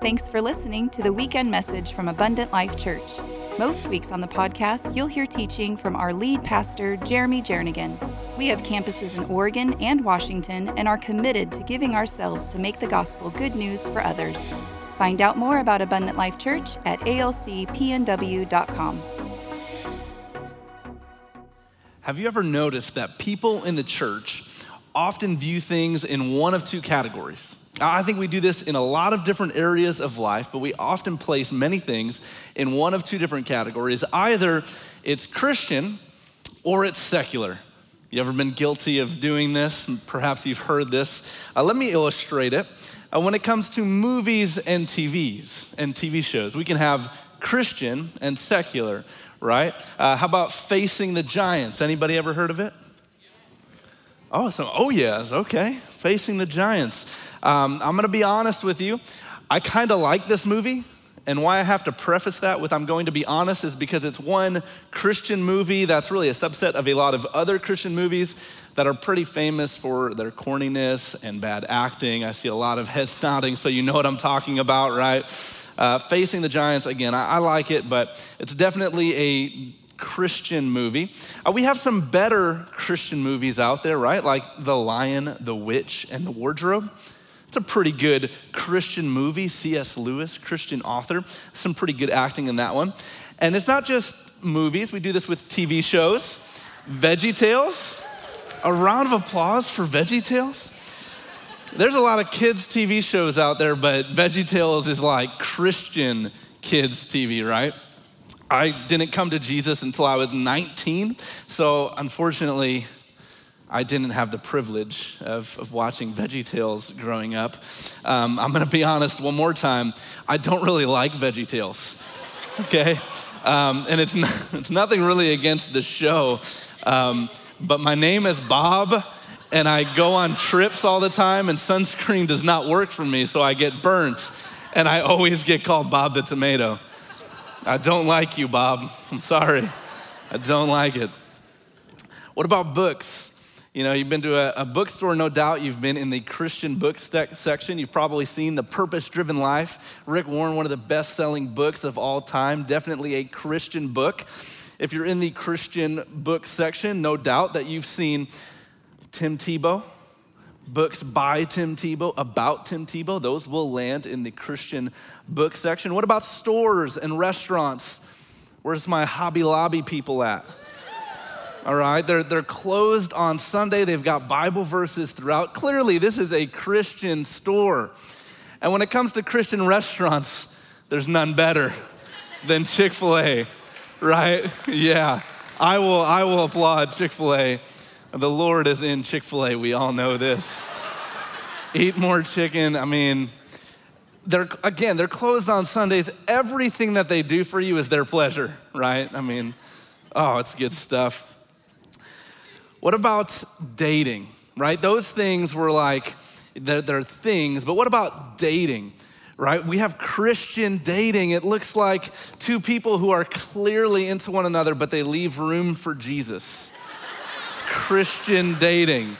Thanks for listening to the weekend message from Abundant Life Church. Most weeks on the podcast, you'll hear teaching from our lead pastor, Jeremy Jernigan. We have campuses in Oregon and Washington and are committed to giving ourselves to make the gospel good news for others. Find out more about Abundant Life Church at alcpnw.com. Have you ever noticed that people in the church often view things in one of two categories? I think we do this in a lot of different areas of life, but we often place many things in one of two different categories. Either it's Christian or it's secular. You ever been guilty of doing this? Perhaps you've heard this. Uh, let me illustrate it. Uh, when it comes to movies and TVs and TV shows, we can have Christian and secular, right? Uh, how about Facing the Giants? Anybody ever heard of it? Oh, so, oh yes, okay. Facing the Giants. Um, I'm gonna be honest with you. I kind of like this movie. And why I have to preface that with I'm going to be honest is because it's one Christian movie that's really a subset of a lot of other Christian movies that are pretty famous for their corniness and bad acting. I see a lot of heads nodding, so you know what I'm talking about, right? Uh, Facing the Giants, again, I, I, like it, but it's definitely a Christian movie. Uh, we have some better Christian movies out there, right? Like The Lion, The Witch, and The Wardrobe. It's a pretty good Christian movie. C.S. Lewis, Christian author. Some pretty good acting in that one. And it's not just movies, we do this with TV shows. Veggie Tales. A round of applause for Veggie Tales. There's a lot of kids' TV shows out there, but Veggie Tales is like Christian kids' TV, right? I didn't come to Jesus until I was 19, so unfortunately, I didn't have the privilege of, of watching Veggie Tales growing up. Um, I'm gonna be honest one more time, I don't really like Veggie Tales, okay? Um, and it's, not, it's nothing really against the show, um, but my name is Bob, and I go on trips all the time, and sunscreen does not work for me, so I get burnt, and I always get called Bob the Tomato. I don't like you, Bob. I'm sorry. I don't like it. What about books? You know, you've been to a, a bookstore, no doubt. You've been in the Christian book section. You've probably seen The Purpose Driven Life. Rick Warren, one of the best selling books of all time, definitely a Christian book. If you're in the Christian book section, no doubt that you've seen Tim Tebow, books by Tim Tebow, about Tim Tebow. Those will land in the Christian book section. What about stores and restaurants? Where's my Hobby Lobby people at? All right? They're, they're closed on Sunday. They've got Bible verses throughout. Clearly, this is a Christian store. And when it comes to Christian restaurants, there's none better than Chick fil A, right? Yeah, I will, I will applaud Chick fil A. The Lord is in Chick fil A. We all know this. Eat more chicken. I mean, they're, again, they're closed on Sundays. Everything that they do for you is their pleasure, right? I mean, oh, it's good stuff. What about dating, right? Those things were like, they're, they're things, but what about dating? right? We have Christian dating. It looks like two people who are clearly into one another, but they leave room for Jesus. Christian dating.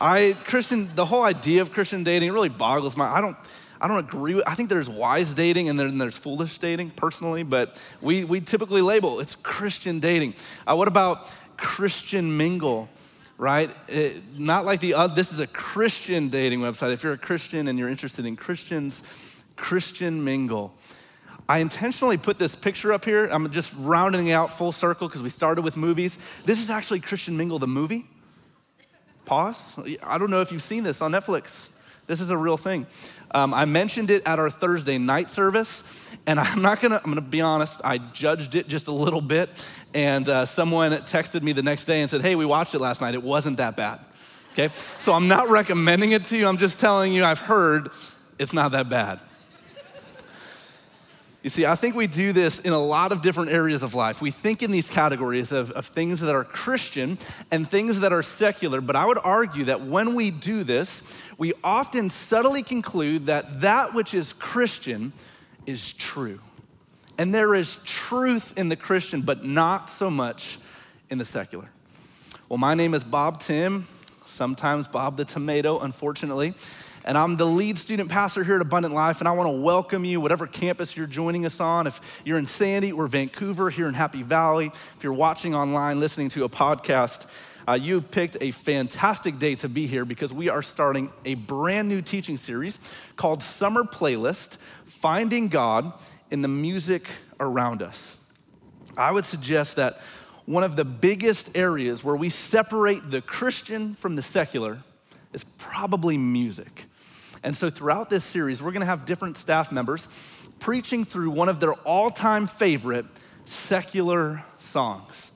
I Christian, the whole idea of Christian dating really boggles my. I don't. I don't agree with. I think there's wise dating and then there's foolish dating, personally. But we we typically label it's Christian dating. Uh, what about Christian mingle? Right? It, not like the other, this is a Christian dating website. If you're a Christian and you're interested in Christians, Christian Mingle. I intentionally put this picture up here. I'm just rounding out full circle because we started with movies. This is actually Christian Mingle, the movie. Pause. I don't know if you've seen this on Netflix. This is a real thing. Um, I mentioned it at our Thursday night service, and I'm not gonna, I'm gonna be honest, I judged it just a little bit, and uh, someone texted me the next day and said, Hey, we watched it last night. It wasn't that bad. Okay? So I'm not recommending it to you, I'm just telling you I've heard it's not that bad. You see, I think we do this in a lot of different areas of life. We think in these categories of, of things that are Christian and things that are secular, but I would argue that when we do this, we often subtly conclude that that which is Christian is true. And there is truth in the Christian, but not so much in the secular. Well, my name is Bob Timm, sometimes Bob the Tomato, unfortunately. And I'm the lead student pastor here at Abundant Life, and I want to welcome you, whatever campus you're joining us on. If you're in Sandy or Vancouver, here in Happy Valley, if you're watching online, listening to a podcast, uh, you picked a fantastic day to be here because we are starting a brand new teaching series called Summer Playlist Finding God in the Music Around Us. I would suggest that one of the biggest areas where we separate the Christian from the secular is probably music. And so throughout this series, we're gonna have different staff members preaching through one of their all time favorite secular songs.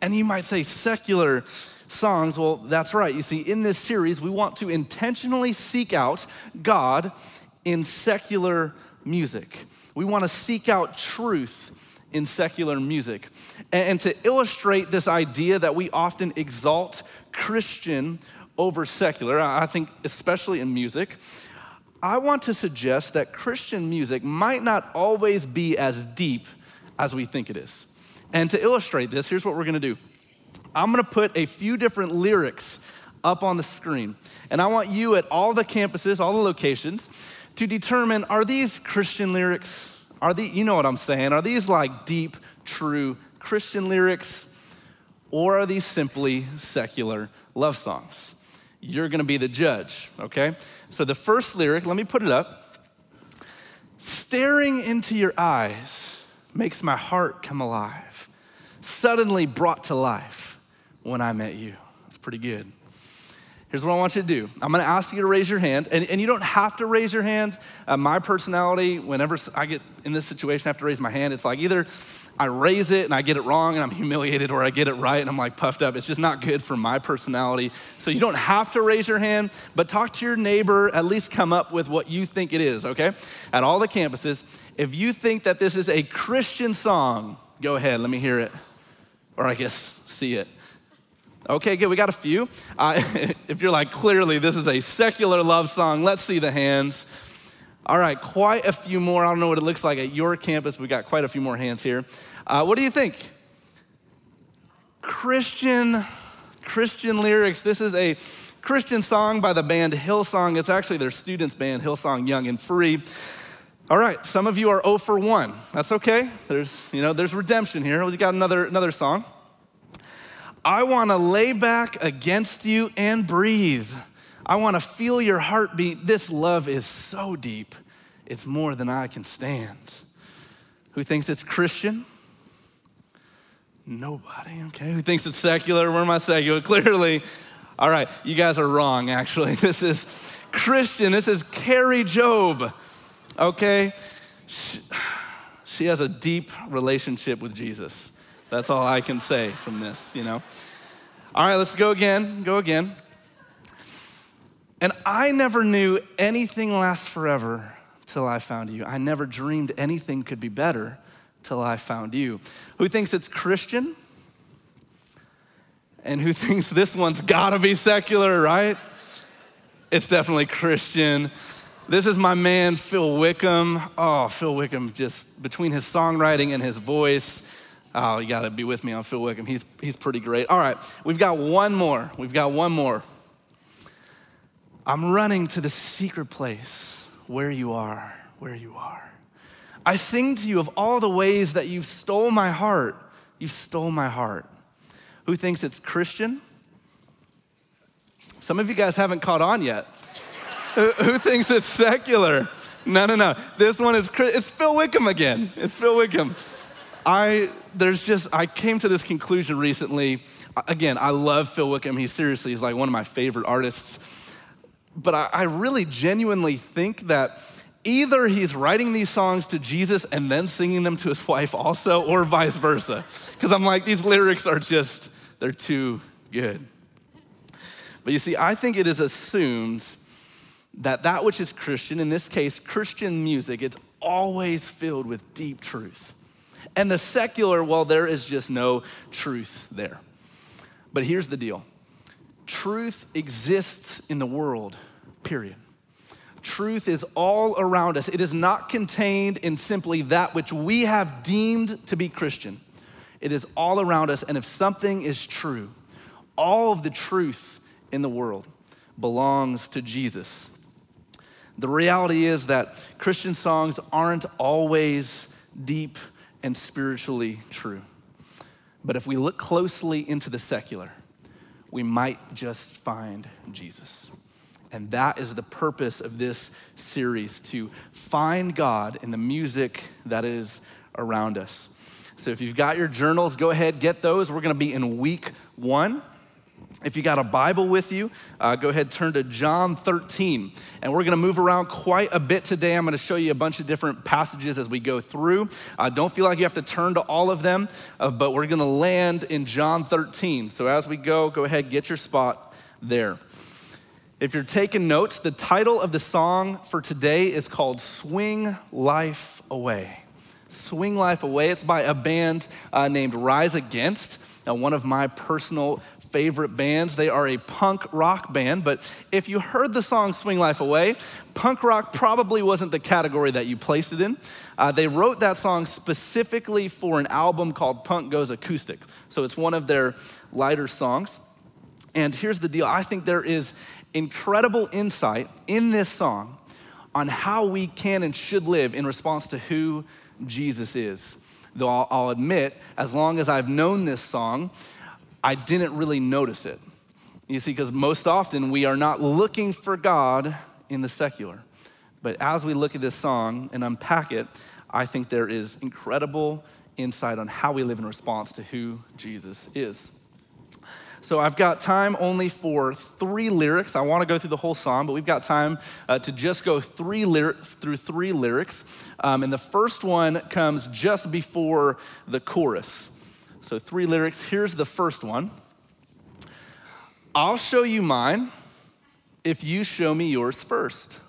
And you might say, secular songs. Well, that's right. You see, in this series, we want to intentionally seek out God in secular music. We want to seek out truth in secular music. And, to illustrate this idea that we often exalt Christian over secular, I think especially in music, I want to suggest that Christian music might not always be as deep as we think it is. And to illustrate this, here's what we're gonna do I'm gonna put a few different lyrics up on the screen. And I want you at all the campuses, all the locations, to determine are these Christian lyrics? Are these, you know what I'm saying? Are these like deep, true Christian lyrics? Or are these simply secular love songs? You're gonna be the judge, okay? So the first lyric, let me put it up. Staring into your eyes makes my heart come alive, suddenly brought to life when I met you. That's pretty good. Here's what I want you to do. I'm gonna ask you to raise your hand, and, and you don't have to raise your hand. Uh, my personality, whenever I get in this situation, I have to raise my hand. It's like either I raise it and I get it wrong and I'm humiliated, or I get it right and I'm like puffed up. It's just not good for my personality. So you don't have to raise your hand, but talk to your neighbor, at least come up with what you think it is, okay? At all the campuses, if you think that this is a Christian song, go ahead, let me hear it. Or I guess see it. Okay, good. We got a few. Uh, if you're like, clearly this is a secular love song, let's see the hands. All right, quite a few more. I don't know what it looks like at your campus. We got quite a few more hands here. Uh, what do you think? Christian, Christian lyrics. This is a Christian song by the band Hillsong. It's actually their students' band, Hillsong Young and Free. All right, some of you are 0 for 1. That's okay. There's, you know, there's redemption here. We got another, another song. I want to lay back against you and breathe. I want to feel your heartbeat. This love is so deep, it's more than I can stand. Who thinks it's Christian? Nobody, okay. Who thinks it's secular? Where am I secular? Clearly. All right, you guys are wrong, actually. This is Christian. This is Kari Jobe, okay? She, she has a deep relationship with Jesus. That's all I can say from this, you know? All right, let's go again. Go again. And I never knew anything lasts forever till I found you. I never dreamed anything could be better till I found you. Who thinks it's Christian? And who thinks this one's gotta be secular, right? It's definitely Christian. This is my man, Phil Wickham. Oh, Phil Wickham, just between his songwriting and his voice, Oh, you got to be with me on Phil Wickham. He's, he's pretty great. All right, we've got one more. We've got one more. I'm running to the secret place where you are, where you are. I sing to you of all the ways that you've stole my heart. You stole my heart. Who thinks it's Christian? Some of you guys haven't caught on yet. Who thinks it's secular? No, no, no. This one is it's Phil Wickham again. It's Phil Wickham. I there's just I came to this conclusion recently. Again, I love Phil Wickham. He seriously is like one of my favorite artists. But I, I really genuinely think that either he's writing these songs to Jesus and then singing them to his wife also, or vice versa. Because I'm like, these lyrics are just, they're too good. But you see, I think it is assumed that that which is Christian, in this case, Christian music, it's always filled with deep truth. And the secular, well, there is just no truth there. But here's the deal truth exists in the world, period. Truth is all around us. It is not contained in simply that which we have deemed to be Christian. It is all around us. And if something is true, all of the truth in the world belongs to Jesus. The reality is that Christian songs aren't always deep and spiritually true. But if we look closely into the secular, we might just find Jesus. And that is the purpose of this series to find God in the music that is around us. So if you've got your journals, go ahead, get those. We're going to be in week one. If you got a Bible with you, uh, go ahead, turn to John 13. And we're going to move around quite a bit today. I'm going to show you a bunch of different passages as we go through. Uh, don't feel like you have to turn to all of them, uh, but we're going to land in John 13. So as we go, go ahead, get your spot there. If you're taking notes, the title of the song for today is called Swing Life Away. Swing Life Away. It's by a band uh, named Rise Against. Now, one of my personal favorite bands. They are a punk rock band, but if you heard the song Swing Life Away, punk rock probably wasn't the category that you placed it in. Uh, they wrote that song specifically for an album called Punk Goes Acoustic. So it's one of their lighter songs. And here's the deal I think there is incredible insight in this song on how we can and should live in response to who Jesus is. Though I'll, I'll admit, as long as I've known this song, I didn't really notice it. You see, because most often we are not looking for God in the secular. But as we look at this song and unpack it, I think there is incredible insight on how we live in response to who Jesus is. So I've got time only for three lyrics. I want to go through the whole song, but we've got time uh, to just go three through three lyrics. Um, and the first one comes just before the chorus. So, three lyrics. Here's the first one I'll show you mine if you show me yours first.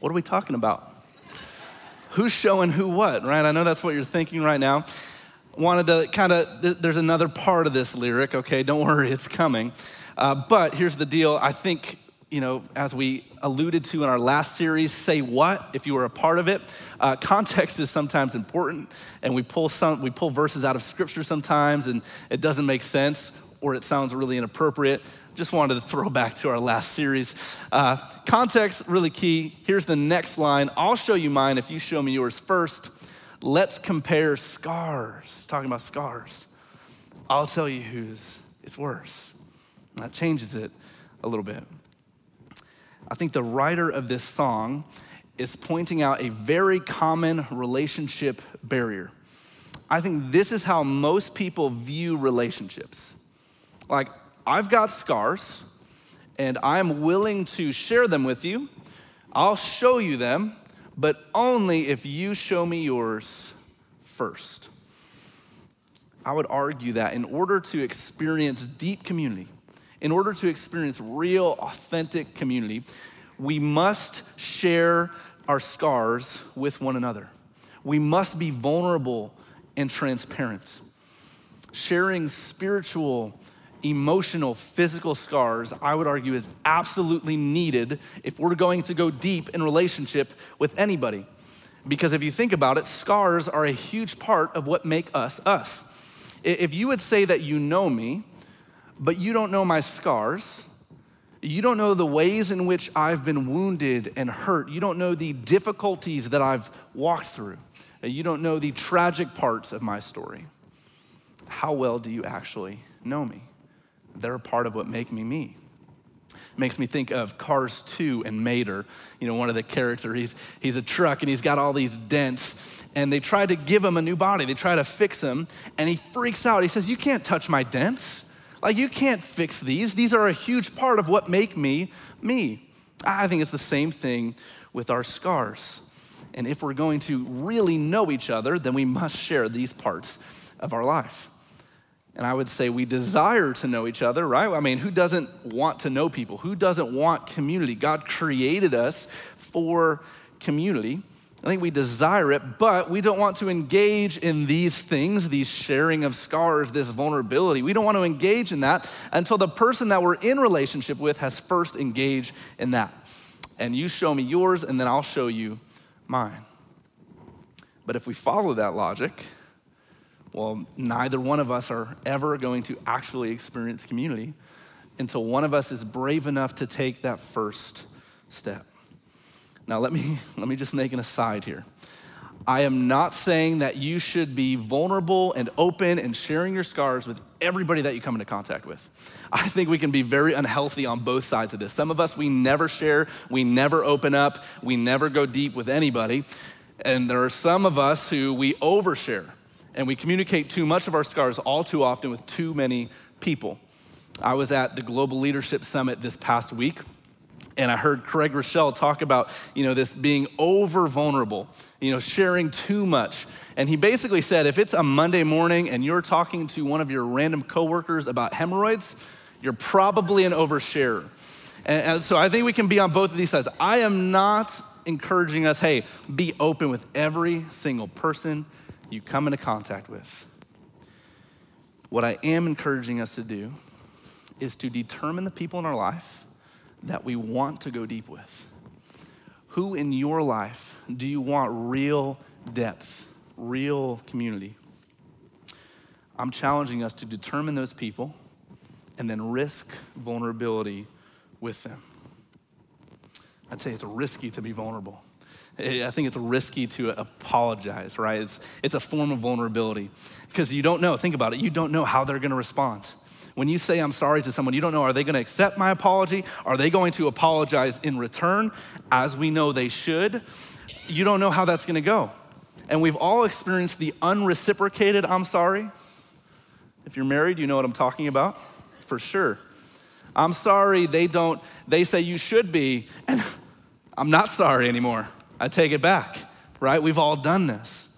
What are we talking about? Who's showing who what, right? I know that's what you're thinking right now. Wanted to kind of, there's another part of this lyric, okay? Don't worry, it's coming. Uh, but here's the deal I think you know, as we alluded to in our last series, say what if you were a part of it. Uh, context is sometimes important, and we pull some we pull verses out of scripture sometimes, and it doesn't make sense or it sounds really inappropriate. Just wanted to throw back to our last series. Uh, context really key. Here's the next line. I'll show you mine if you show me yours first. Let's compare scars. talking about scars. I'll tell you whose is worse. That changes it a little bit. I think the writer of this song is pointing out a very common relationship barrier. I think this is how most people view relationships. Like, I've got scars, and I'm willing to share them with you. I'll show you them, but only if you show me yours first. I would argue that in order to experience deep community, in order to experience real, authentic community, we must share our scars with one another. We must be vulnerable and transparent. Sharing spiritual, emotional, physical scars, I would argue, is absolutely needed if we're going to go deep in relationship with anybody. Because if you think about it, scars are a huge part of what make us us. If you would say that you know me, but you don't know my scars. You don't know the ways in which I've been wounded and hurt. You don't know the difficulties that I've walked through. You don't know the tragic parts of my story. How well do you actually know me? They're a part of what make me me. Makes me think of Cars 2 and Mater. You know, one of the characters, he's, he's a truck and he's got all these dents. And they try to give him a new body. They try to fix him. And he freaks out. He says, You can't touch my dents. Like, you can't fix these. These are a huge part of what make me me. I think it's the same thing with our scars. And if we're going to really know each other, then we must share these parts of our life. And I would say we desire to know each other, right? I mean, who doesn't want to know people? Who doesn't want community? God created us for community. I think we desire it, but we don't want to engage in these things, these sharing of scars, this vulnerability. We don't want to engage in that until the person that we're in relationship with has first engaged in that. And you show me yours, and then I'll show you mine. But if we follow that logic, well, neither one of us are ever going to actually experience community until one of us is brave enough to take that first step. Now, let me, let me just make an aside here. I am not saying that you should be vulnerable and open and sharing your scars with everybody that you come into contact with. I think we can be very unhealthy on both sides of this. Some of us, we never share, we never open up, we never go deep with anybody. And there are some of us who we overshare and we communicate too much of our scars all too often with too many people. I was at the Global Leadership Summit this past week and I heard Craig Groeschel talk about, you know, this being over vulnerable, you know, sharing too much. And he basically said if it's a Monday morning and you're talking to one of your random coworkers about hemorrhoids, you're probably an oversharer. And, and so I think we can be on both of these sides. I am not encouraging us, hey, be open with every single person you come into contact with. What I am encouraging us to do is to determine the people in our life that we want to go deep with? Who in your life do you want real depth, real community? I'm challenging us to determine those people and then risk vulnerability with them. I'd say it's risky to be vulnerable. I think it's risky to apologize, right? It's, it's a form of vulnerability because you don't know. Think about it. You don't know how they're going to respond. When you say I'm sorry to someone, you don't know are they going to accept my apology? Are they going to apologize in return, as we know they should? You don't know how that's going to go. And we've all experienced the unreciprocated I'm sorry. If you're married, you know what I'm talking about, for sure. I'm sorry, they don't, they say you should be, and I'm not sorry anymore. I take it back, right? We've all done this.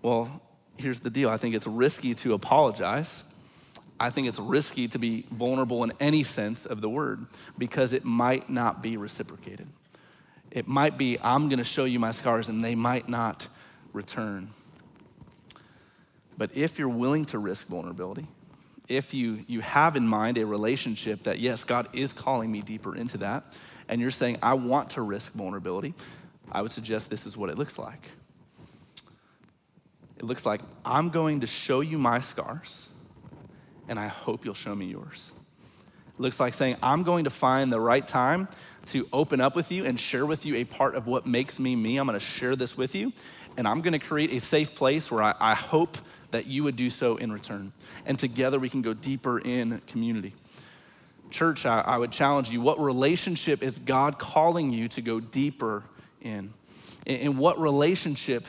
Well, here's the deal I think it's risky to apologize I think it's risky to be vulnerable in any sense of the word because it might not be reciprocated. It might be, I'm gonna show you my scars, and they might not return. But if you're willing to risk vulnerability, if you, you have in mind a relationship that, yes, God is calling me deeper into that, and you're saying, I want to risk vulnerability, I would suggest this is what it looks like. It looks like I'm going to show you my scars and I hope you'll show me yours. It looks like saying, I'm going to find the right time to open up with you and share with you a part of what makes me me. I'm going to share this with you, and I'm going to create a safe place where I, I hope that you would do so in return. And together we can go deeper in community. Church, I, I would challenge you what relationship is God calling you to go deeper in? In, in what relationship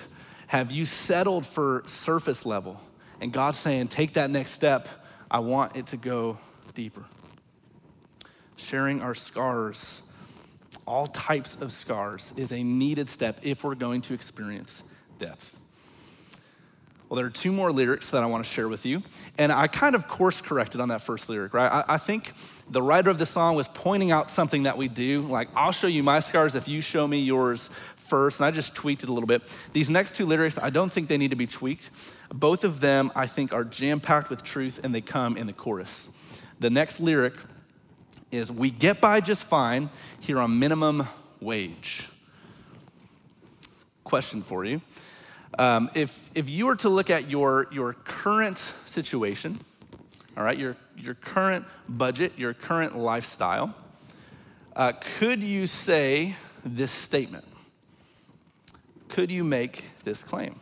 have you settled for surface level? And God's saying, take that next step I want it to go deeper. Sharing our scars, all types of scars, is a needed step if we're going to experience depth. Well, there are two more lyrics that I want to share with you. And I kind of course corrected on that first lyric, right? I, I, think the writer of the song was pointing out something that we do. Like, I'll show you my scars if you show me yours first, and I just tweaked it a little bit. These next two lyrics, I don't think they need to be tweaked. Both of them, I think, are jam packed with truth, and they come in the chorus. The next lyric is We get by just fine here on minimum wage. Question for you. Um, if, if you were to look at your, your current situation, all right, your, your current budget, your current lifestyle, uh, could you say this statement? could you make this claim?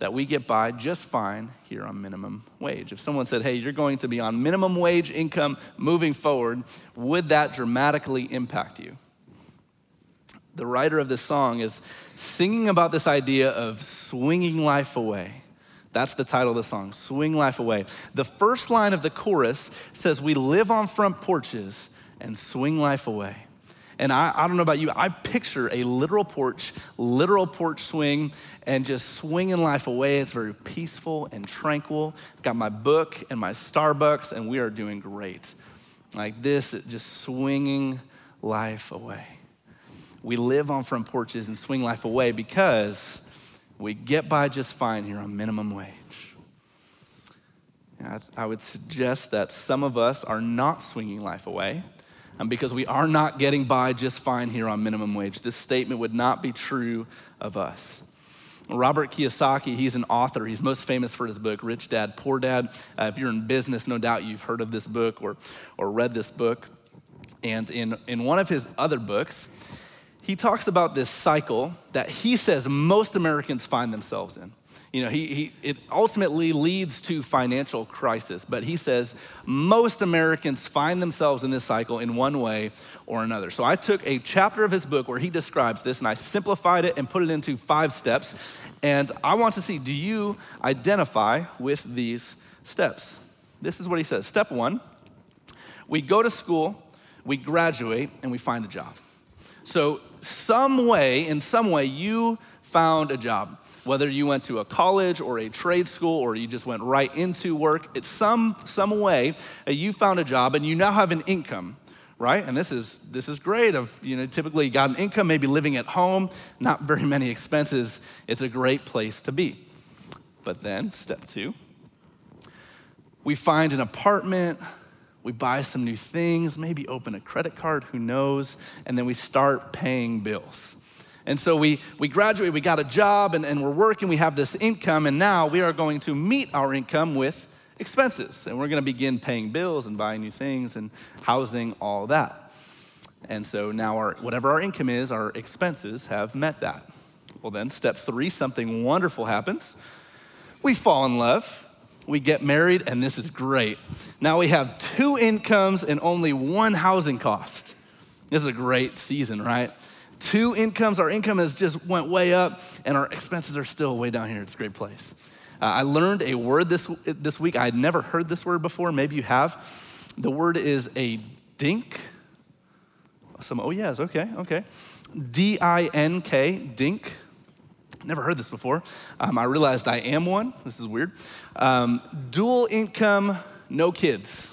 That we get by just fine here on minimum wage. If someone said, hey, you're going to be on minimum wage income moving forward, would that dramatically impact you? The writer of this song is singing about this idea of swinging life away. That's the title of the song, Swing Life Away. The first line of the chorus says, We live on front porches and swing life away. And I, I don't know about you, I picture a literal porch, literal porch swing, and just swinging life away. It's very peaceful and tranquil. Got my book and my Starbucks, and we are doing great. Like this, just swinging life away. We live on front porches and swing life away because we get by just fine here on minimum wage. I would suggest that some of us are not swinging life away and because we are not getting by just fine here on minimum wage. This statement would not be true of us. Robert Kiyosaki, he's an author. He's most famous for his book, Rich Dad, Poor Dad. Uh, if you're in business, no doubt you've heard of this book or, or read this book. And in, in one of his other books, he talks about this cycle that he says most Americans find themselves in. You know, he, he, it ultimately leads to financial crisis, but he says most Americans find themselves in this cycle in one way or another. So I took a chapter of his book where he describes this and I simplified it and put it into five steps. And I want to see do you identify with these steps? This is what he says. Step one we go to school, we graduate, and we find a job. So, some way, in some way, you found a job whether you went to a college or a trade school or you just went right into work, it's some, some way you found a job and you now have an income right? And this is this is great. Of you know, typically got an income, maybe living at home, not very many expenses. It's a great place to be. But then step two, we find an apartment, we buy some new things, maybe open a credit card, who knows, and then we start paying bills. And so we, we graduate, we got a job, and, and we're working, we have this income, and now we are going to meet our income with expenses. And we're going to begin paying bills and buying new things and housing, all that. And so now, our, whatever our income is, our expenses have met that. Well, then, step three, something wonderful happens. We fall in love, we get married, and this is great. Now we have two incomes and only one housing cost. This is a great season, right? Two incomes. Our income has just went way up, and our expenses are still way down here. It's a great place. Uh, I learned a word this, this week. I had never heard this word before. Maybe you have. The word is a dink. Some, oh, yes, okay, okay. D I N K, dink. Never heard this before. Um, I realized I am one. This is weird. Um, dual income, no kids.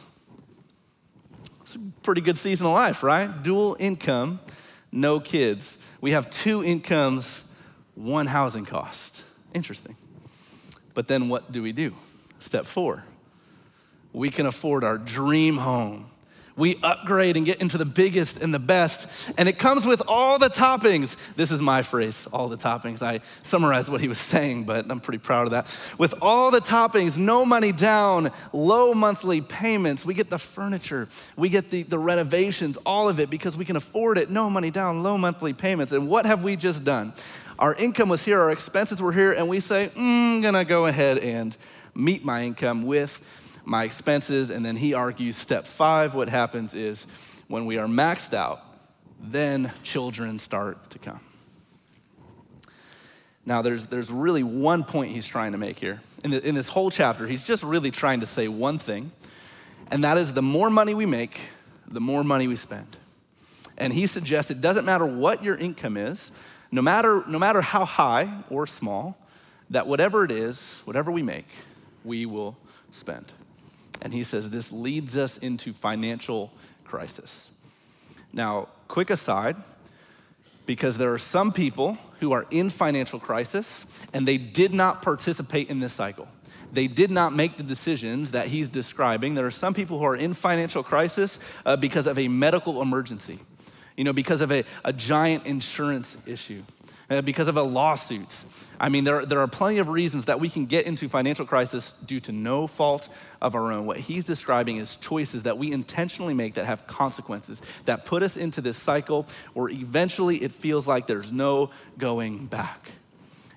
It's a pretty good season of life, right? Dual income, no kids. We have two incomes, one housing cost. Interesting. But then what do we do? Step four we can afford our dream home we upgrade and get into the biggest and the best. And it comes with all the toppings. This is my phrase, all the toppings. I summarized what he was saying, but I'm pretty proud of that. With all the toppings, no money down, low monthly payments. We get the furniture, we get the, the renovations, all of it because we can afford it. No money down, low monthly payments. And what have we just done? Our income was here, our expenses were here, and we say, mm, I'm gonna go ahead and meet my income with my expenses. And then he argues step five what happens is when we are maxed out, then children start to come. Now, there's, there's really one point he's trying to make here. In, the, in this whole chapter, he's just really trying to say one thing, and that is the more money we make, the more money we spend. And he suggests it doesn't matter what your income is, no matter, no matter how high or small, that whatever it is, whatever we make, we will spend. And he says this leads us into financial crisis. Now, quick aside, because there are some people who are in financial crisis and they did not participate in this cycle. They did not make the decisions that he's describing. There are some people who are in financial crisis uh, because of a medical emergency, you know, because of a, a giant insurance issue, uh, because of a lawsuit, I mean, there, there are plenty of reasons that we can get into financial crisis due to no fault of our own. What he's describing is choices that we intentionally make that have consequences, that put us into this cycle where eventually it feels like there's no going back.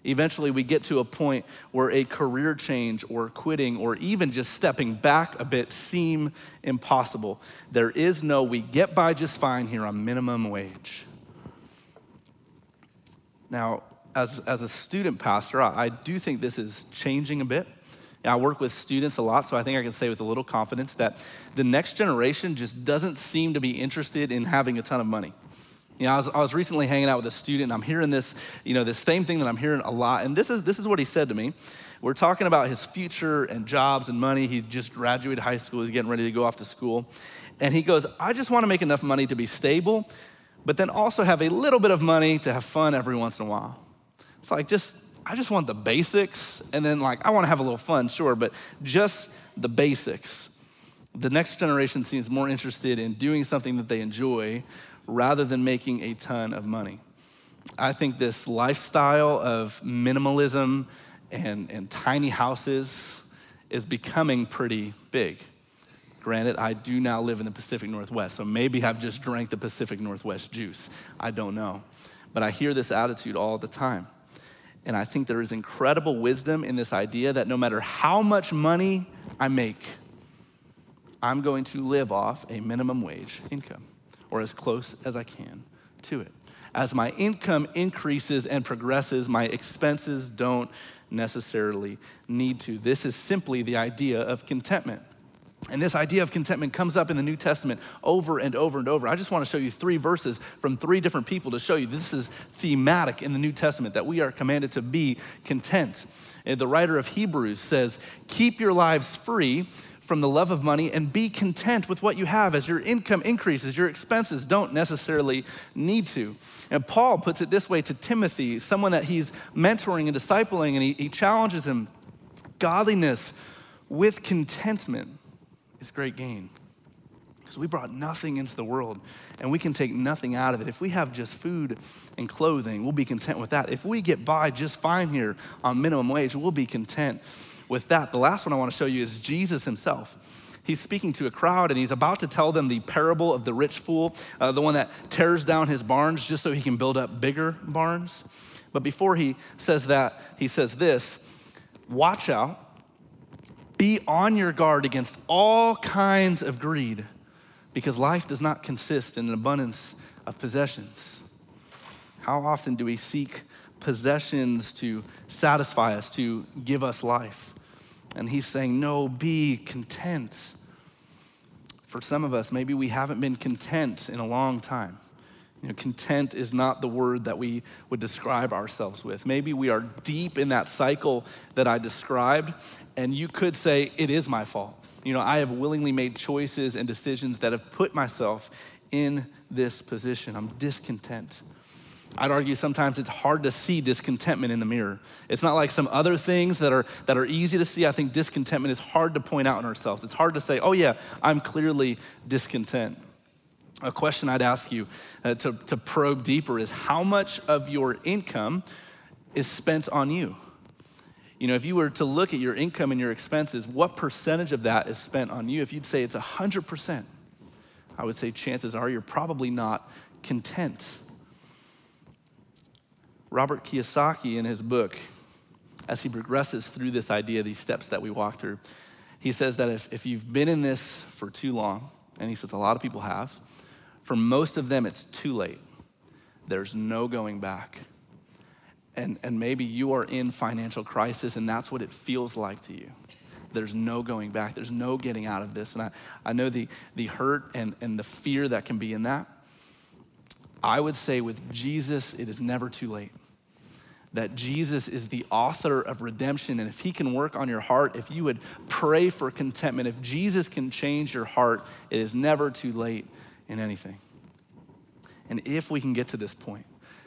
Eventually, we get to a point where a career change or quitting or even just stepping back a bit seem impossible. There is no, we get by just fine here on minimum wage. Now, as, as a student pastor, I, I do think this is changing a bit. I work with students a lot, so I think I can say with a little confidence that the next generation just doesn't seem to be interested in having a ton of money. You know, I was, I was recently hanging out with a student, and I'm hearing this, you know, this same thing that I'm hearing a lot. And this is, this is what he said to me. We're talking about his future and jobs and money. He just graduated high school, he's getting ready to go off to school. And he goes, I just want to make enough money to be stable, but then also have a little bit of money to have fun every once in a while. It's like just, I just want the basics, and then like I want to have a little fun, sure, but just the basics. The next generation seems more interested in doing something that they enjoy rather than making a ton of money. I think this lifestyle of minimalism and, and tiny houses is becoming pretty big. Granted, I do now live in the Pacific Northwest, so maybe I've just drank the Pacific Northwest juice. I don't know. But I hear this attitude all the time. And I think there is incredible wisdom in this idea that no matter how much money I make, I'm going to live off a minimum wage income or as close as I can to it. As my income increases and progresses, my expenses don't necessarily need to. This is simply the idea of contentment. And this idea of contentment comes up in the New Testament over and over and over. I just want to show you three verses from three different people to show you this is thematic in the New Testament that we are commanded to be content. And the writer of Hebrews says, Keep your lives free from the love of money and be content with what you have as your income increases. Your expenses don't necessarily need to. And Paul puts it this way to Timothy, someone that he's mentoring and discipling, and he, he challenges him godliness with contentment is great gain. Because we brought nothing into the world and we can take nothing out of it. If we have just food and clothing, we'll be content with that. If we get by just fine here on minimum wage, we'll be content with that. The last one I want to show you is Jesus himself. He's speaking to a crowd and he's about to tell them the parable of the rich fool, uh, the one that tears down his barns just so he can build up bigger barns. But before he says that, he says this Watch out be on your guard against all kinds of greed because life does not consist in an abundance of possessions. How often do we seek possessions to satisfy us, to give us life? And he's saying, No, be content. For some of us, maybe we haven't been content in a long time. You know, content is not the word that we would describe ourselves with. Maybe we are deep in that cycle that I described, and you could say, It is my fault. You know, I have willingly made choices and decisions that have put myself in this position. I'm discontent. I'd argue sometimes it's hard to see discontentment in the mirror. It's not like some other things that are, that are easy to see. I think discontentment is hard to point out in ourselves. It's hard to say, oh, yeah, I'm clearly discontent a question I'd ask you uh, to, to probe deeper is how much of your income is spent on you? You know, if you were to look at your income and your expenses, what percentage of that is spent on you? If you'd say it's 100%, I would say chances are you're probably not content. Robert Kiyosaki, in his book, as he progresses through this idea, these steps that we walk through, he says that if, if you've been in this for too long, and he says a lot of people have, for most of them, it's too late. There's no going back. And, and maybe you are in financial crisis and that's what it feels like to you. There's no going back. There's no getting out of this. And I, I know the, the hurt and, and the fear that can be in that. I would say with Jesus, it is never too late. That Jesus is the author of redemption. And if he can work on your heart, if you would pray for contentment, if Jesus can change your heart, it is never too late in anything. And if we can get to this point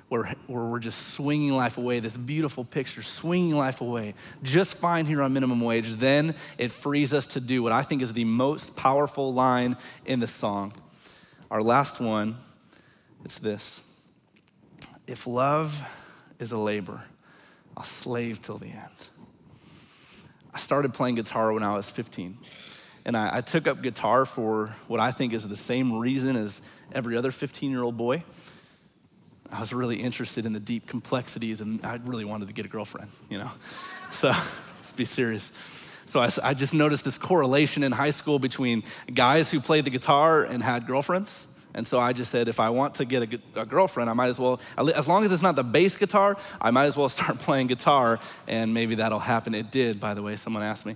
where, where we're just swinging life away, this beautiful picture, swinging life away, just fine here on minimum wage, then it frees us to do what I think is the most powerful line in the song. Our last one, it's this If love is a labor, I'll slave till the end. I started playing guitar when I was 15. And I, I took up guitar for what I think is the same reason as every other 15 year old boy. I was really interested in the deep complexities and I really wanted to get a girlfriend, you know? So let's be serious. So I, I, just noticed this correlation in high school between guys who played the guitar and had girlfriends and so I just said, if I want to get a, a, girlfriend, I might as well, as long as it's not the bass guitar, I might as well start playing guitar, and maybe that'll happen. It did, by the way, someone asked me.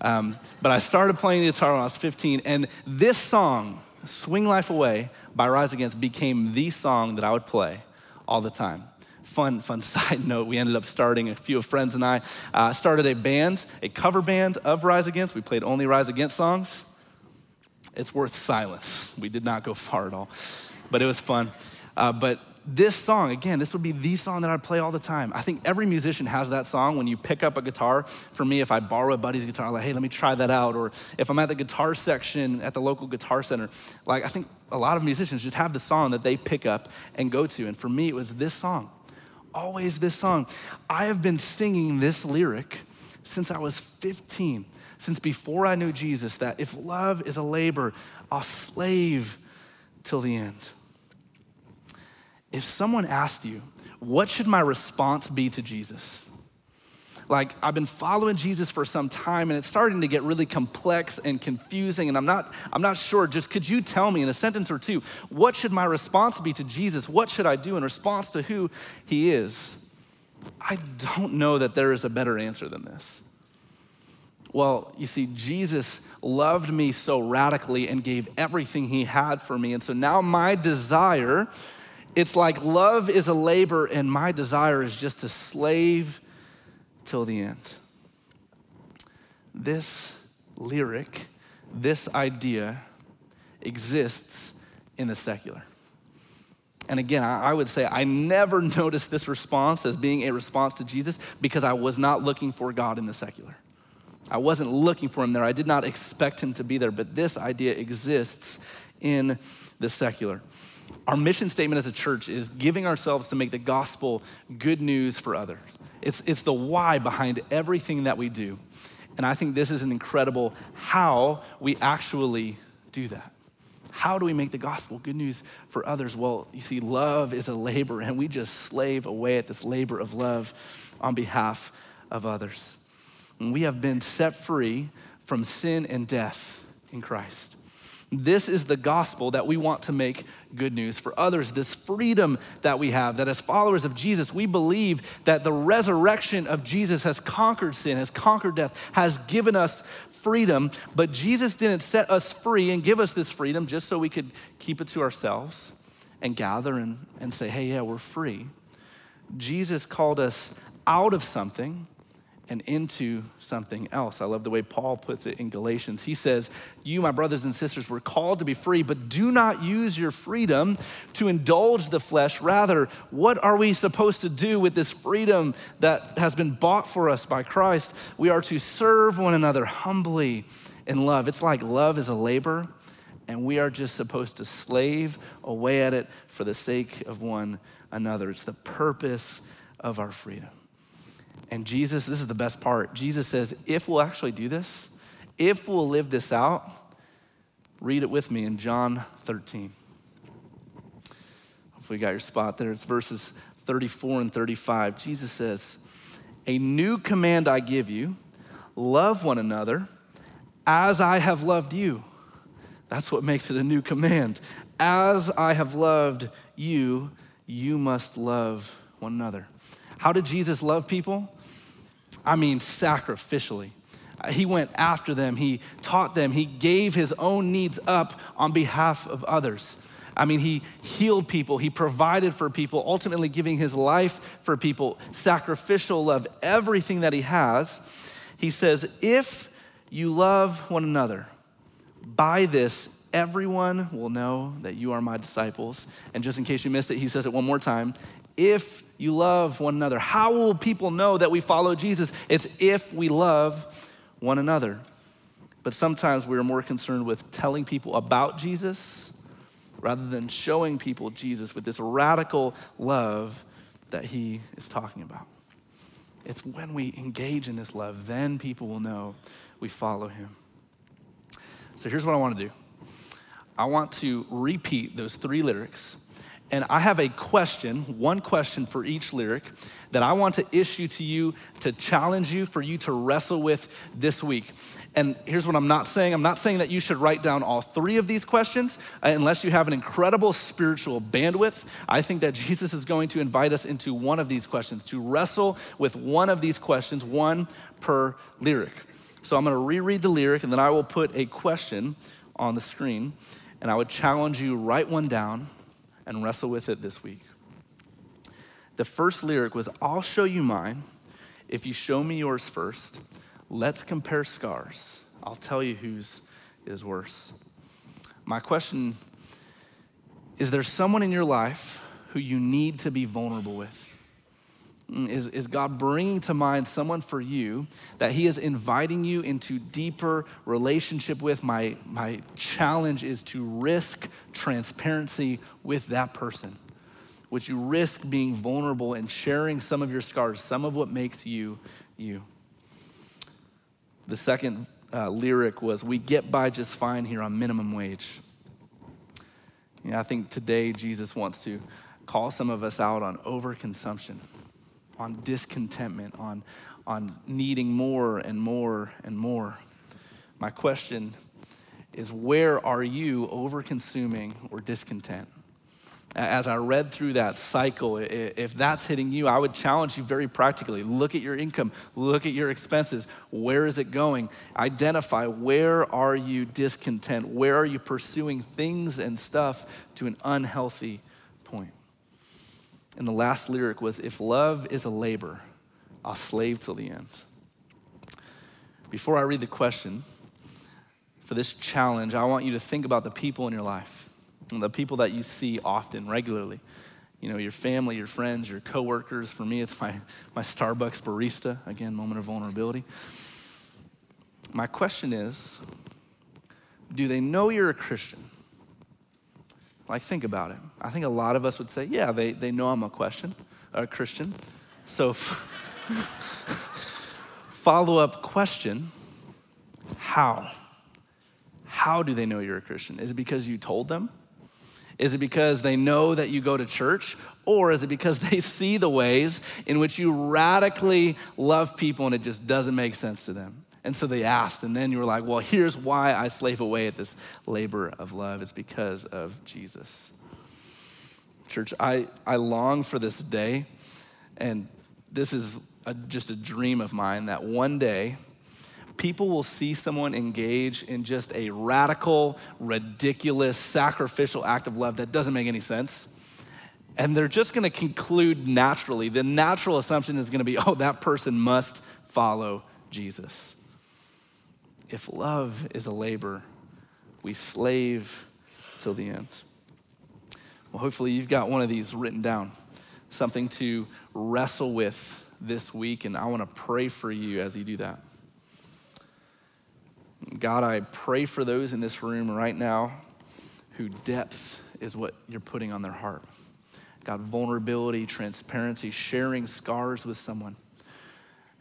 Um, but I started playing the guitar when I was 15, and this song, Swing Life Away by Rise Against, became the song that I would play all the time fun, fun side note, we ended up starting, a few of friends and I uh, started a band, a cover band of Rise Against. We played only Rise Against songs it's worth silence. We did not go far at all, but it was fun. Uh, but this song, again, this would be the song that I'd play all the time. I think every musician has that song when you pick up a guitar. For me, if I borrow a buddy's guitar, I'm like, hey, let me try that out. Or if I'm at the guitar section at the local guitar center, like I think a lot of musicians just have the song that they pick up and go to. And for me, it was this song always this song. I have been singing this lyric since I was 15, since before I knew Jesus, that if love is a labor, I'll slave till the end. If someone asked you, what should my response be to Jesus? Like, I've been following Jesus for some time and it's starting to get really complex and confusing, and I'm not, I'm not sure. Just could you tell me in a sentence or two, what should my response be to Jesus? What should I do in response to who he is? I don't know that there is a better answer than this. Well, you see, Jesus loved me so radically and gave everything he had for me. And so now my desire, it's like love is a labor, and my desire is just to slave till the end. This lyric, this idea exists in the secular. And again, I would say I never noticed this response as being a response to Jesus because I was not looking for God in the secular. I wasn't looking for him there. I did not expect him to be there, but this idea exists in the secular. Our mission statement as a church is giving ourselves to make the gospel good news for others. It's, it's the why behind everything that we do. And I think this is an incredible how we actually do that. How do we make the gospel good news for others? Well, you see, love is a labor, and we just slave away at this labor of love on behalf of others. And we have been set free from sin and death in Christ. This is the gospel that we want to make good news for others. This freedom that we have, that as followers of Jesus, we believe that the resurrection of Jesus has conquered sin, has conquered death, has given us freedom. But Jesus didn't set us free and give us this freedom just so we could keep it to ourselves and gather and, and say, hey, yeah, we're free. Jesus called us out of something and into something else. I love the way Paul puts it in Galatians. He says, You, my brothers and sisters, were called to be free, but do not use your freedom to indulge the flesh. Rather, what are we supposed to do with this freedom that has been bought for us by Christ? We are to serve one another humbly in love. It's like love is a labor, and we are just supposed to slave away at it for the sake of one another. It's the purpose of our freedom. And Jesus, this is the best part. Jesus says, if we'll actually do this, if we'll live this out, read it with me in John 13. Hopefully, you got your spot there. It's verses 34 and 35. Jesus says, A new command I give you love one another as I have loved you. That's what makes it a new command. As I have loved you, you must love one another. How did Jesus love people? I mean, sacrificially. He went after them, he taught them, he gave his own needs up on behalf of others. I mean, he healed people, he provided for people, ultimately giving his life for people, sacrificial love, everything that he has. He says, If you love one another, by this, everyone will know that you are my disciples. And just in case you missed it, he says it one more time if you love one another. How will people know that we follow Jesus? It's if we love one another. But sometimes we're more concerned with telling people about Jesus rather than showing people Jesus with this radical love that he is talking about. It's when we engage in this love, then people will know we follow him. So here's what I want to do I want to repeat those three lyrics and I have a question, one question for each lyric that I want to issue to you to challenge you for you to wrestle with this week. And here's what I'm not saying I'm not saying that you should write down all three of these questions uh, unless you have an incredible spiritual bandwidth. I think that Jesus is going to invite us into one of these questions, to wrestle with one of these questions, one per lyric. So I'm going to reread the lyric and then I will put a question on the screen and I would challenge you write one down and wrestle with it this week. The first lyric was, I'll show you mine if you show me yours first. Let's compare scars. I'll tell you whose is worse. My question is there someone in your life who you need to be vulnerable with? Is, is God bringing to mind someone for you that He is inviting you into deeper relationship with? My, my challenge is to risk transparency with that person. Would you risk being vulnerable and sharing some of your scars, some of what makes you you? The second uh, lyric was, We get by just fine here on minimum wage. Know, I think today Jesus wants to call some of us out on overconsumption, on discontentment, on, on needing more and more and more. My question is where are you over consuming or discontent? As I read through that cycle, if that's hitting you, I would challenge you very practically. Look at your income, look at your expenses. Where is it going? Identify where are you discontent? Where are you pursuing things and stuff to an unhealthy? And the last lyric was If love is a labor, I'll slave till the end. Before I read the question for this challenge, I want you to think about the people in your life, the people that you see often, regularly. You know, your family, your friends, your coworkers. For me, it's my, my Starbucks barista. Again, moment of vulnerability. My question is do they know you're a Christian? Like, think about it. I think a lot of us would say, yeah, they, they know I'm a question, a Christian. So, follow up question how? How do they know you're a Christian? Is it because you told them? Is it because they know that you go to church? Or is it because they see the ways in which you radically love people and it just doesn't make sense to them? And so they asked, and then you were like, well, here's why I slave away at this labor of love. It's because of Jesus. Church, I, I long for this day, and this is a, just a dream of mine that one day people will see someone engage in just a radical, ridiculous, sacrificial act of love that doesn't make any sense. And they're just gonna conclude naturally. The natural assumption is gonna be, oh, that person must follow Jesus if love is a labor, we slave till the end. Well, hopefully, you've got one of these written down, something to wrestle with this week, and I want to pray for you as you do that. God, I pray for those in this room right now who depth is what you're putting on their heart. God, vulnerability, transparency, sharing scars with someone.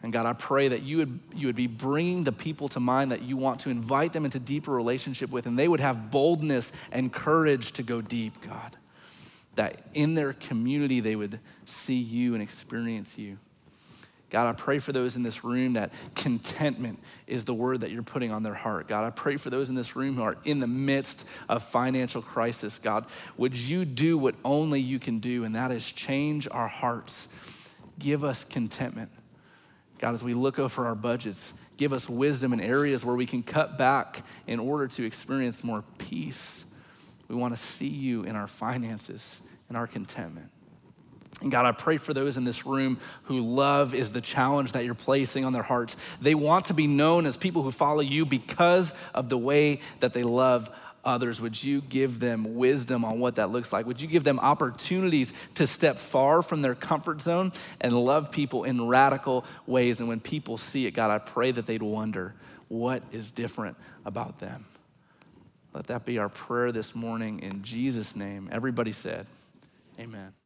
And God, I pray that you would, you would be bringing the people to mind that you want to invite them into deeper relationship with, and they would have boldness and courage to go deep, God. That in their community they would see you and experience you. God, I pray for those in this room that contentment is the word that you're putting on their heart. God, I pray for those in this room who are in the midst of financial crisis. God, would you do what only you can do, and that is change our hearts. Give us contentment. God, as we look over our budgets, give us wisdom in areas where we can cut back in order to experience more peace. We want to see you in our finances and our contentment. And God, I pray for those in this room who love is the challenge that you're placing on their hearts. They want to be known as people who follow you because of the way that they love others, would you give them wisdom on what that looks like? Would you give them opportunities to step far from their comfort zone and love people in radical ways? And when people see it, God, I pray that they'd wonder what is different about them. Let that be our prayer this morning in Jesus' name. Everybody said, Amen.